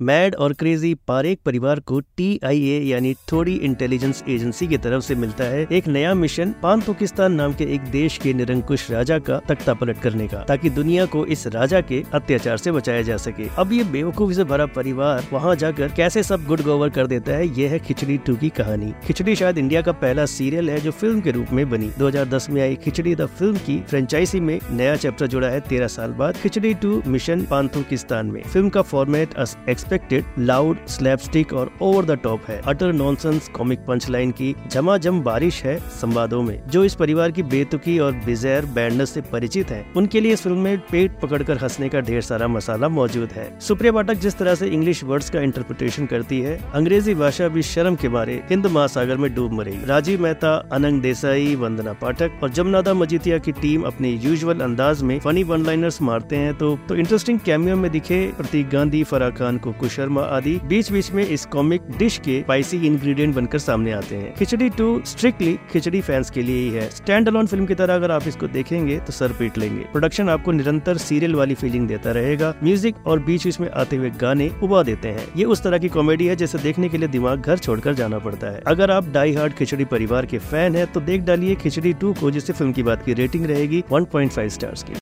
Mad और crazy Parekh परिवार को टीआईए यानी थोड़ी इंटेलिजेंस एजेंसी की तरफ़ से मिलता है एक नया मिशन पान पाकिस्तान नाम के एक देश के निरंकुश राजा का तख्ता पलट करने का, ताकि दुनिया को इस राजा के अत्याचार से बचाया जा सके। अब ये बेवकूफ़ी से भरा परिवार वहाँ जाकर कैसे सब गुड गोवर कर देता है यह है खिचड़ी टू की कहानी। खिचड़ी शायद इंडिया का पहला सीरियल है जो फ़िल्म के रूप में बनी। 2010 में आई खिचड़ी द फ़िल्म की फ्रेंचाइजी में नया चैप्टर जुड़ा है तेरह साल बाद। खिचड़ी टू मिशन पान पाकिस्तान में। फ़िल्म का फॉर्मेट एक्सपेक्टेड लाउड स्लैपस्टिक और ओवर द टॉप है। Utter nonsense comic punch line की झमाझम बारिश है संवादों में जो इस परिवार की बेतुकी और बिजैर बैंडनेस से परिचित है। उनके लिए इस फ़िल्म में पेट पकड़कर हंसने का ढेर सारा मसाला मौजूद है। सुप्रिया पाठक जिस तरह से इंग्लिश वर्ड्स का इंटरप्रिटेशन करती है अंग्रेज़ी भाषा भी शर्म के मारे हिंद महासागर में डूब मरेगी राजीव मेहता अनंग देसाई वंदना पाठक और जमनादा मजीतिया की टीम अपने यूजुअल अंदाज में फनी वन लाइनर्स मारते हैं तो, तो इंटरेस्टिंग कैमियो में दिखे प्रतीक गांधी फराह खान को। कुछ शर्मा आदि बीच बीच में इस कॉमिक डिश के स्पाइसी इंग्रेडिएंट बनकर सामने आते हैं। Khichdi two strictly Khichdi fans के लिए ही है। स्टैंड अलोन फ़िल्म की तरह अगर आप इसको देखेंगे तो सर पीट लेंगे। प्रोडक्शन आपको निरंतर सीरियल वाली फीलिंग देता रहेगा। म्यूज़िक और बीच बीच में आते हुए गाने उबा देते हैं। ये उस तरह की कॉमेडी है, जैसे देखने के लिए दिमाग घर छोड़कर जाना पड़ता है। अगर आप डाई हार्ड खिचड़ी परिवार के फ़ैन है तो देख डालिए खिचड़ी टू को, जिससे फ़िल्म की बात की रेटिंग रहेगी 1.5 स्टार्स की।